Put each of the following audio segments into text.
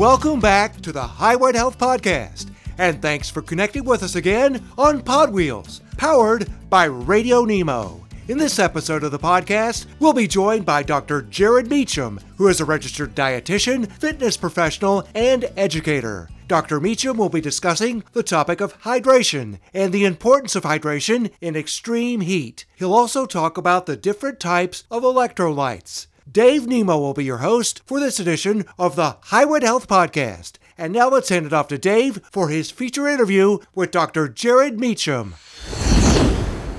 Welcome back to the Highway Health Podcast, and thanks for connecting with us again on Pod Wheels, powered by Radio Nemo. In this episode of the podcast, we'll be joined by Dr. Jared Meacham, who is a registered dietitian, fitness professional, and educator. Dr. Meacham will be discussing the topic of hydration and the importance of hydration in extreme heat. He'll also talk about the different types of electrolytes. Dave Nemo will be your host for this edition of the Highway Health Podcast. And now let's hand it off to Dave for his feature interview with Dr. Jared Meacham.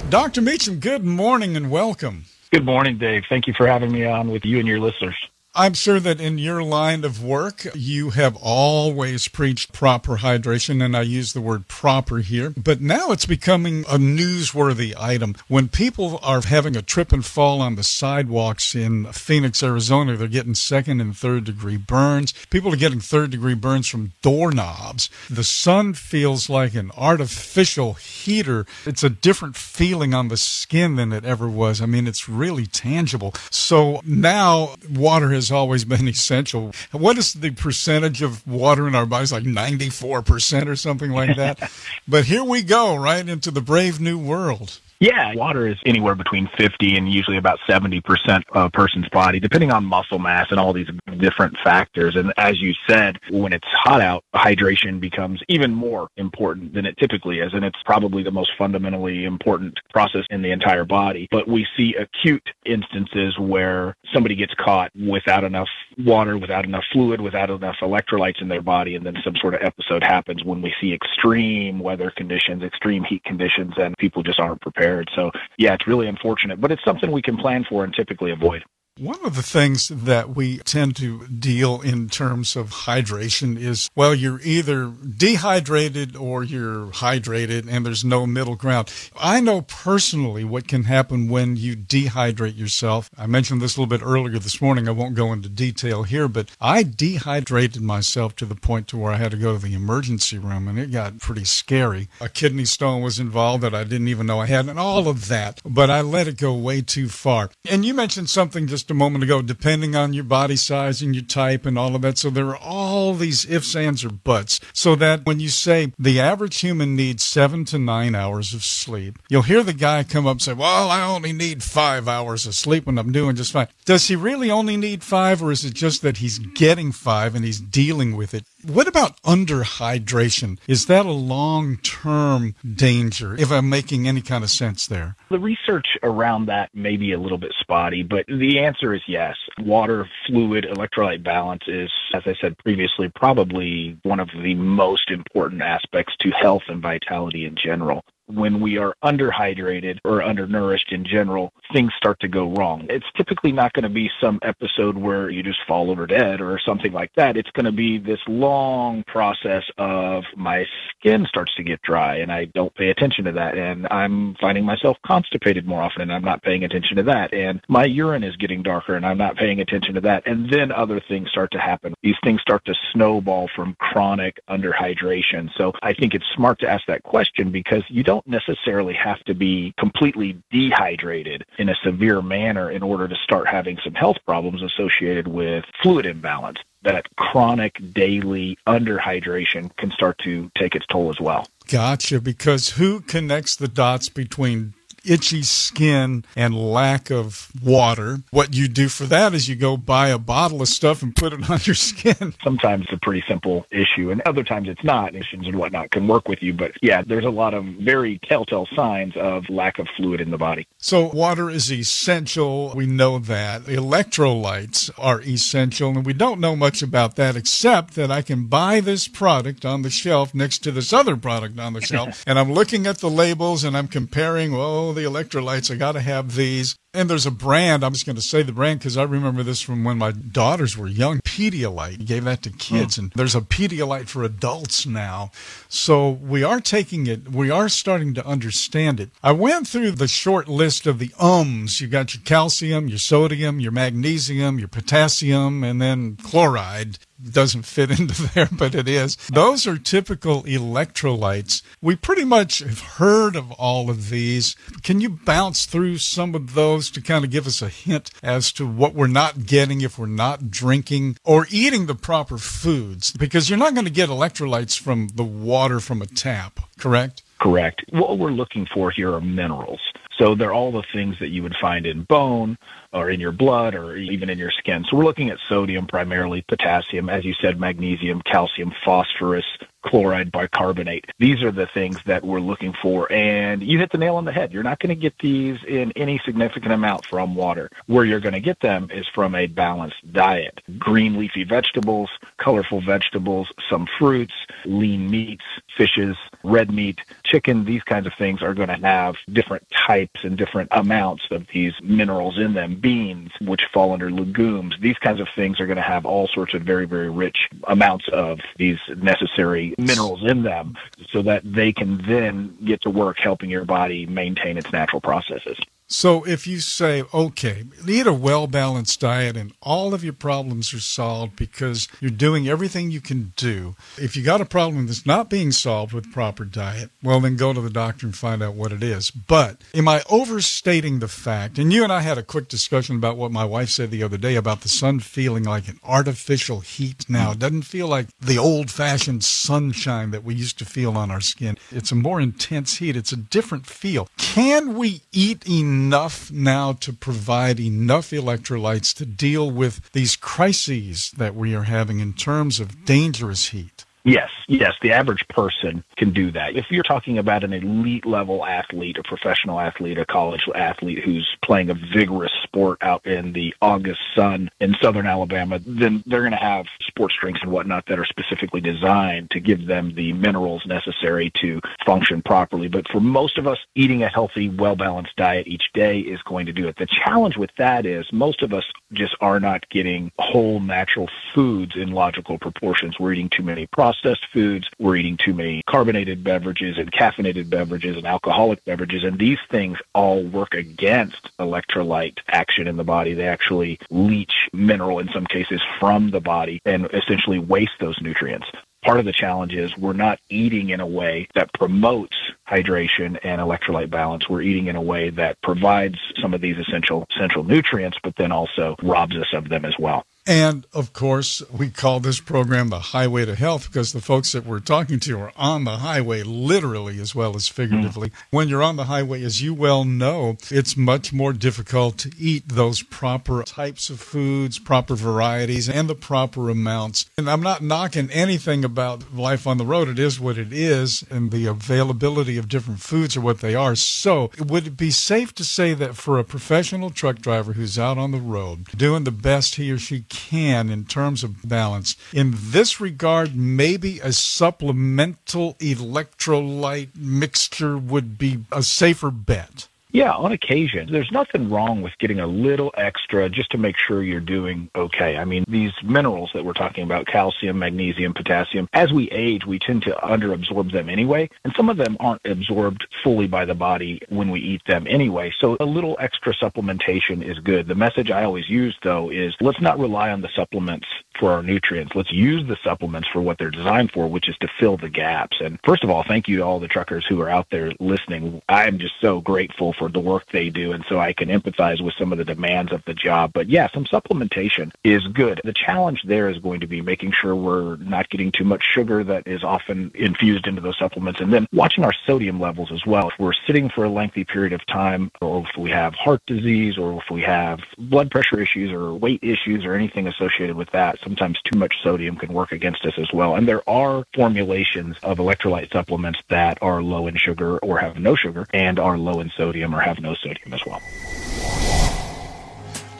Dr. Meacham, good morning and welcome. Good morning, Dave. Thank you for having me on with you and your listeners. I'm sure that in your line of work, you have always preached proper hydration, and I use the word proper here. But now it's becoming a newsworthy item. When people are having a trip and fall on the sidewalks in Phoenix, Arizona, they're getting second and third degree burns. People are getting third degree burns from doorknobs. The sun feels like an artificial heater. It's a different feeling on the skin than it ever was. I mean, it's really tangible. So now water has has always been essential. What is the percentage of water in our bodies? Like 94% or something like that. but here we go, right into the brave new world. Yeah, water is anywhere between 50 and usually about 70% of a person's body, depending on muscle mass and all these different factors. And as you said, when it's hot out, hydration becomes even more important than it typically is. And it's probably the most fundamentally important process in the entire body. But we see acute instances where somebody gets caught without enough water, without enough fluid, without enough electrolytes in their body, and then some sort of episode happens when we see extreme weather conditions, extreme heat conditions, and people just aren't prepared. So, yeah, it's really unfortunate, but it's something we can plan for and typically avoid. One of the things that we tend to deal in terms of hydration is well, you're either dehydrated or you're hydrated, and there's no middle ground. I know personally what can happen when you dehydrate yourself. I mentioned this a little bit earlier this morning. I won't go into detail here, but I dehydrated myself to the point to where I had to go to the emergency room, and it got pretty scary. A kidney stone was involved that I didn't even know I had, and all of that. But I let it go way too far. And you mentioned something just just a moment ago, depending on your body size and your type and all of that. So there are all these ifs, ands, or buts. So that when you say the average human needs seven to nine hours of sleep, you'll hear the guy come up and say, Well, I only need five hours of sleep when I'm doing just fine. Does he really only need five, or is it just that he's getting five and he's dealing with it? What about underhydration? Is that a long term danger, if I'm making any kind of sense there? The research around that may be a little bit spotty, but the answer is yes. Water, fluid, electrolyte balance is, as I said previously, probably one of the most important aspects to health and vitality in general when we are underhydrated or undernourished in general, things start to go wrong. It's typically not going to be some episode where you just fall over dead or something like that. It's going to be this long process of my skin starts to get dry and I don't pay attention to that. And I'm finding myself constipated more often and I'm not paying attention to that. And my urine is getting darker and I'm not paying attention to that. And then other things start to happen. These things start to snowball from chronic underhydration. So I think it's smart to ask that question because you don't don't necessarily have to be completely dehydrated in a severe manner in order to start having some health problems associated with fluid imbalance. That chronic daily underhydration can start to take its toll as well. Gotcha. Because who connects the dots between itchy skin and lack of water. What you do for that is you go buy a bottle of stuff and put it on your skin. Sometimes it's a pretty simple issue, and other times it's not. Nations and whatnot can work with you, but yeah, there's a lot of very telltale signs of lack of fluid in the body. So water is essential. We know that. Electrolytes are essential, and we don't know much about that except that I can buy this product on the shelf next to this other product on the shelf, and I'm looking at the labels and I'm comparing, oh, the electrolytes. I got to have these. And there's a brand, I'm just going to say the brand because I remember this from when my daughters were young. Pedialyte gave that to kids, mm. and there's a Pedialyte for adults now. So we are taking it, we are starting to understand it. I went through the short list of the ums. You got your calcium, your sodium, your magnesium, your potassium, and then chloride. Doesn't fit into there, but it is. Those are typical electrolytes. We pretty much have heard of all of these. Can you bounce through some of those to kind of give us a hint as to what we're not getting if we're not drinking or eating the proper foods? Because you're not going to get electrolytes from the water from a tap, correct? Correct. What we're looking for here are minerals. So they're all the things that you would find in bone or in your blood or even in your skin. So we're looking at sodium primarily, potassium, as you said, magnesium, calcium, phosphorus, chloride, bicarbonate. These are the things that we're looking for. And you hit the nail on the head. You're not going to get these in any significant amount from water. Where you're going to get them is from a balanced diet. Green leafy vegetables, colorful vegetables, some fruits, lean meats, fishes, red meat, chicken, these kinds of things are going to have different types and different amounts of these minerals in them. Beans, which fall under legumes, these kinds of things are going to have all sorts of very, very rich amounts of these necessary minerals in them so that they can then get to work helping your body maintain its natural processes. So if you say, okay, eat a well balanced diet and all of your problems are solved because you're doing everything you can do. If you got a problem that's not being solved with proper diet, well, then go to the doctor and find out what it is. But am I overstating the fact? And you and I had a quick discussion about what my wife said the other day about the sun feeling like an artificial heat now. It doesn't feel like the old fashioned sunshine that we used to feel on our skin. It's a more intense heat. It's a different feel. Can we eat enough? Enough now to provide enough electrolytes to deal with these crises that we are having in terms of dangerous heat? Yes, yes, the average person can do that. If you're talking about an elite level athlete, a professional athlete, a college athlete who's playing a vigorous sport out in the August sun in southern Alabama, then they're going to have sports drinks and whatnot that are specifically designed to give them the minerals necessary to function properly. But for most of us, eating a healthy, well balanced diet each day is going to do it. The challenge with that is most of us just are not getting whole natural foods in logical proportions. We're eating too many processed processed foods. We're eating too many carbonated beverages and caffeinated beverages and alcoholic beverages. And these things all work against electrolyte action in the body. They actually leach mineral in some cases from the body and essentially waste those nutrients part of the challenge is we're not eating in a way that promotes hydration and electrolyte balance. We're eating in a way that provides some of these essential essential nutrients, but then also robs us of them as well. And of course, we call this program the Highway to Health because the folks that we're talking to are on the highway, literally as well as figuratively. Mm. When you're on the highway, as you well know, it's much more difficult to eat those proper types of foods, proper varieties, and the proper amounts. And I'm not knocking anything about life on the road. It is what it is, and the availability of different foods are what they are. So, would it be safe to say that for a professional truck driver who's out on the road doing the best he or she can in terms of balance. In this regard, maybe a supplemental electrolyte mixture would be a safer bet. Yeah, on occasion. There's nothing wrong with getting a little extra just to make sure you're doing okay. I mean, these minerals that we're talking about, calcium, magnesium, potassium, as we age, we tend to underabsorb them anyway. And some of them aren't absorbed fully by the body when we eat them anyway. So a little extra supplementation is good. The message I always use, though, is let's not rely on the supplements for our nutrients. Let's use the supplements for what they're designed for, which is to fill the gaps. And first of all, thank you to all the truckers who are out there listening. I'm just so grateful for the work they do. And so I can empathize with some of the demands of the job. But yeah, some supplementation is good. The challenge there is going to be making sure we're not getting too much sugar that is often infused into those supplements and then watching our sodium levels as well. If we're sitting for a lengthy period of time or if we have heart disease or if we have blood pressure issues or weight issues or anything associated with that, sometimes too much sodium can work against us as well. And there are formulations of electrolyte supplements that are low in sugar or have no sugar and are low in sodium or have no sodium as well.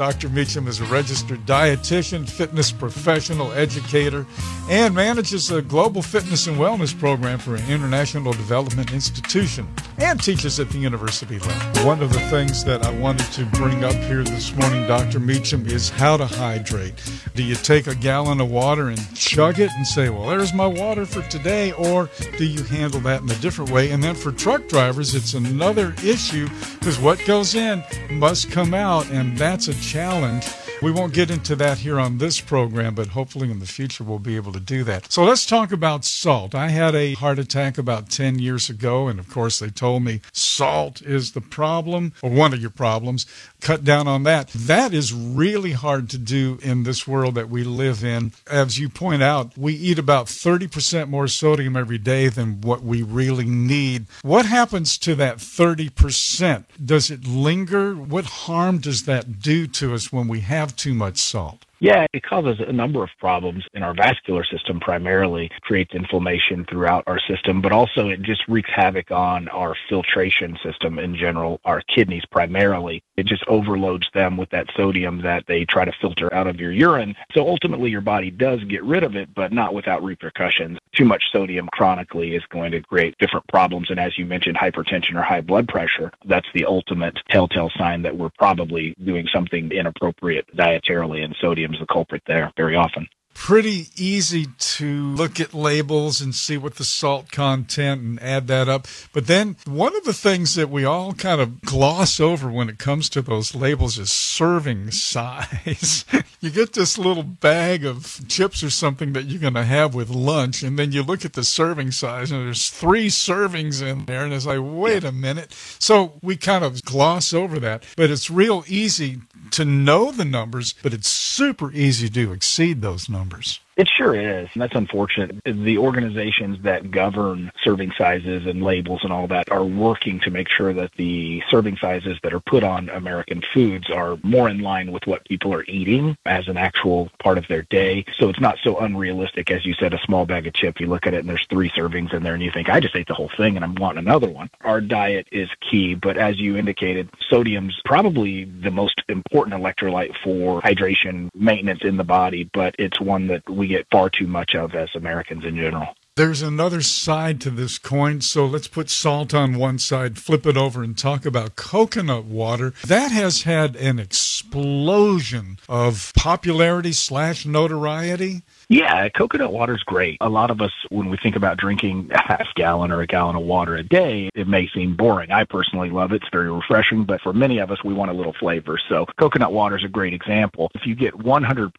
Dr. Meacham is a registered dietitian, fitness professional, educator, and manages a global fitness and wellness program for an international development institution and teaches at the university level. One of the things that I wanted to bring up here this morning, Dr. Meacham, is how to hydrate. Do you take a gallon of water and chug it and say, well, there's my water for today? Or do you handle that in a different way? And then for truck drivers, it's another issue because what goes in must come out, and that's a challenge We won't get into that here on this program, but hopefully in the future we'll be able to do that. So let's talk about salt. I had a heart attack about 10 years ago, and of course they told me salt is the problem, or one of your problems. Cut down on that. That is really hard to do in this world that we live in. As you point out, we eat about 30% more sodium every day than what we really need. What happens to that 30%? Does it linger? What harm does that do to us when we have too much salt? Yeah, it causes a number of problems in our vascular system primarily, creates inflammation throughout our system, but also it just wreaks havoc on our filtration system in general, our kidneys primarily. It just overloads them with that sodium that they try to filter out of your urine. So ultimately your body does get rid of it, but not without repercussions. Too much sodium chronically is going to create different problems. And as you mentioned, hypertension or high blood pressure, that's the ultimate telltale sign that we're probably doing something inappropriate dietarily and sodium becomes the culprit there very often pretty easy to look at labels and see what the salt content and add that up. But then one of the things that we all kind of gloss over when it comes to those labels is serving size. you get this little bag of chips or something that you're going to have with lunch, and then you look at the serving size, and there's three servings in there, and it's like, wait a minute. So we kind of gloss over that, but it's real easy to know the numbers, but it's super easy to exceed those numbers numbers. It sure is. And that's unfortunate. The organizations that govern serving sizes and labels and all that are working to make sure that the serving sizes that are put on American foods are more in line with what people are eating as an actual part of their day. So it's not so unrealistic as you said, a small bag of chips. You look at it and there's three servings in there and you think, I just ate the whole thing and I'm wanting another one. Our diet is key, but as you indicated, sodium's probably the most important electrolyte for hydration maintenance in the body, but it's one that we get far too much of as Americans in general. There's another side to this coin, so let's put salt on one side, flip it over, and talk about coconut water. That has had an explosion of popularity slash notoriety. Yeah, coconut water is great. A lot of us, when we think about drinking a half gallon or a gallon of water a day, it may seem boring. I personally love it. It's very refreshing, but for many of us, we want a little flavor. So coconut water is a great example. If you get 100%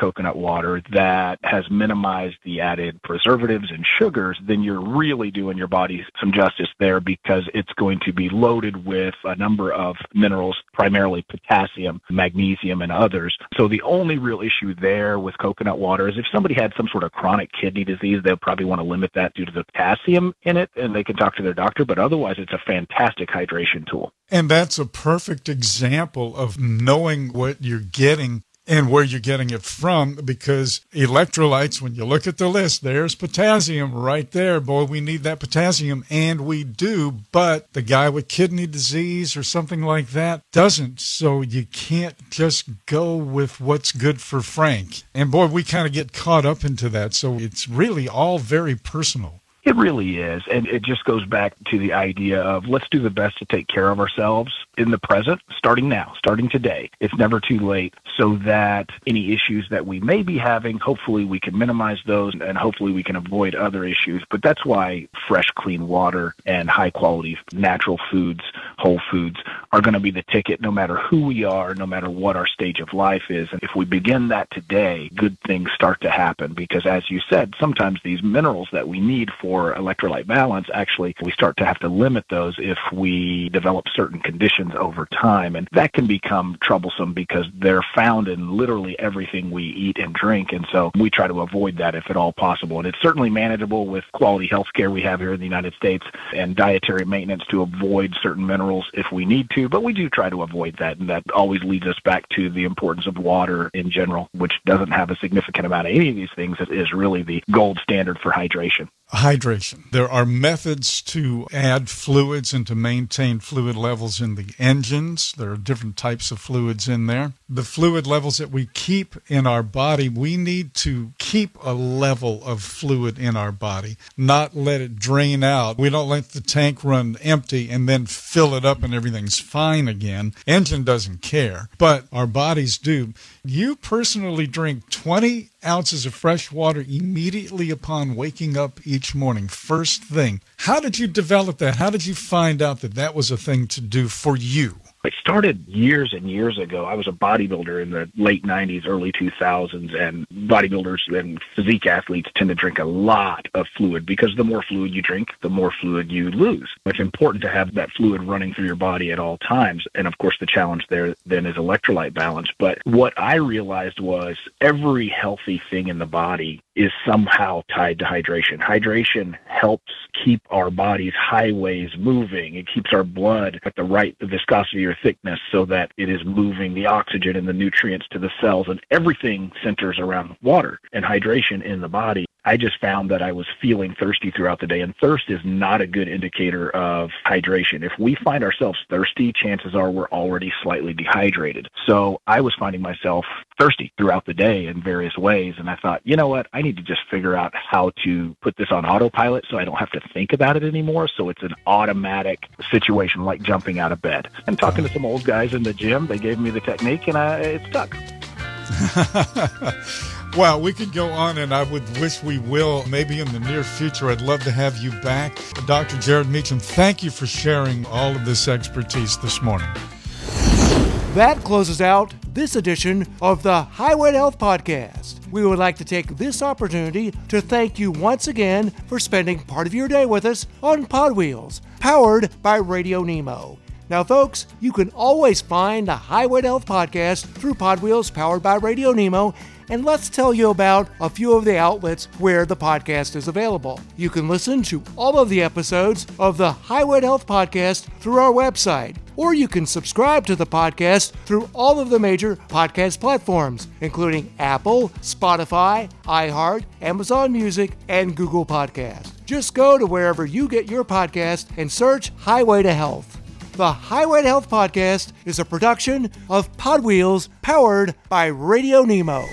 coconut water that has minimized the added preservatives and sugars, then you're really doing your body some justice there because it's going to be loaded with a number of minerals, primarily potassium, magnesium, and others. So the only real issue there with coconut water is if somebody had some sort of chronic kidney disease, they'll probably want to limit that due to the potassium in it, and they can talk to their doctor. But otherwise, it's a fantastic hydration tool. And that's a perfect example of knowing what you're getting and where you're getting it from because electrolytes, when you look at the list, there's potassium right there. Boy, we need that potassium, and we do, but the guy with kidney disease or something like that doesn't. So you can't just go with what's good for Frank. And boy, we kind of get caught up into that. So it's really all very personal. It really is. And it just goes back to the idea of let's do the best to take care of ourselves in the present, starting now, starting today. It's never too late so that any issues that we may be having, hopefully we can minimize those and hopefully we can avoid other issues. But that's why fresh, clean water and high quality natural foods, whole foods are going to be the ticket no matter who we are, no matter what our stage of life is. And if we begin that today, good things start to happen because as you said, sometimes these minerals that we need for electrolyte balance, actually we start to have to limit those if we develop certain conditions over time. And that can become troublesome because they're found in literally everything we eat and drink. And so we try to avoid that if at all possible. And it's certainly manageable with quality health care we have here in the United States and dietary maintenance to avoid certain minerals if we need to. But we do try to avoid that. And that always leads us back to the importance of water in general, which doesn't have a significant amount of any of these things. It is really the gold standard for hydration. Hydration. There are methods to add fluids and to maintain fluid levels in the engines. There are different types of fluids in there. The fluid levels that we keep in our body, we need to keep a level of fluid in our body, not let it drain out. We don't let the tank run empty and then fill it up and everything's fine again. Engine doesn't care, but our bodies do. You personally drink 20 ounces of fresh water immediately upon waking up each morning, first thing. How did you develop that? How did you find out that that was a thing to do for you? It started years and years ago. I was a bodybuilder in the late 90s, early 2000s, and bodybuilders and physique athletes tend to drink a lot of fluid because the more fluid you drink, the more fluid you lose. It's important to have that fluid running through your body at all times. And of course, the challenge there then is electrolyte balance. But what I realized was every healthy thing in the body is somehow tied to hydration. Hydration helps keep our body's highways moving. It keeps our blood at the right viscosity or thickness so that it is moving the oxygen and the nutrients to the cells and everything centers around water and hydration in the body. I just found that I was feeling thirsty throughout the day, and thirst is not a good indicator of hydration. If we find ourselves thirsty, chances are we're already slightly dehydrated. So I was finding myself thirsty throughout the day in various ways, and I thought, you know what, I need to just figure out how to put this on autopilot so I don't have to think about it anymore. So it's an automatic situation like jumping out of bed. And talking to some old guys in the gym, they gave me the technique, and I, it stuck. Well, we could go on, and I would wish we will maybe in the near future. I'd love to have you back. Dr. Jared Meacham, thank you for sharing all of this expertise this morning. That closes out this edition of the Highway Health Podcast. We would like to take this opportunity to thank you once again for spending part of your day with us on Pod Wheels, powered by Radio Nemo. Now, folks, you can always find the Highway Health Podcast through Pod Wheels, powered by Radio Nemo and let's tell you about a few of the outlets where the podcast is available. You can listen to all of the episodes of the Highway to Health Podcast through our website, or you can subscribe to the podcast through all of the major podcast platforms, including Apple, Spotify, iHeart, Amazon Music, and Google Podcast. Just go to wherever you get your podcast and search Highway to Health. The Highway to Health podcast is a production of Pod Wheels powered by Radio Nemo.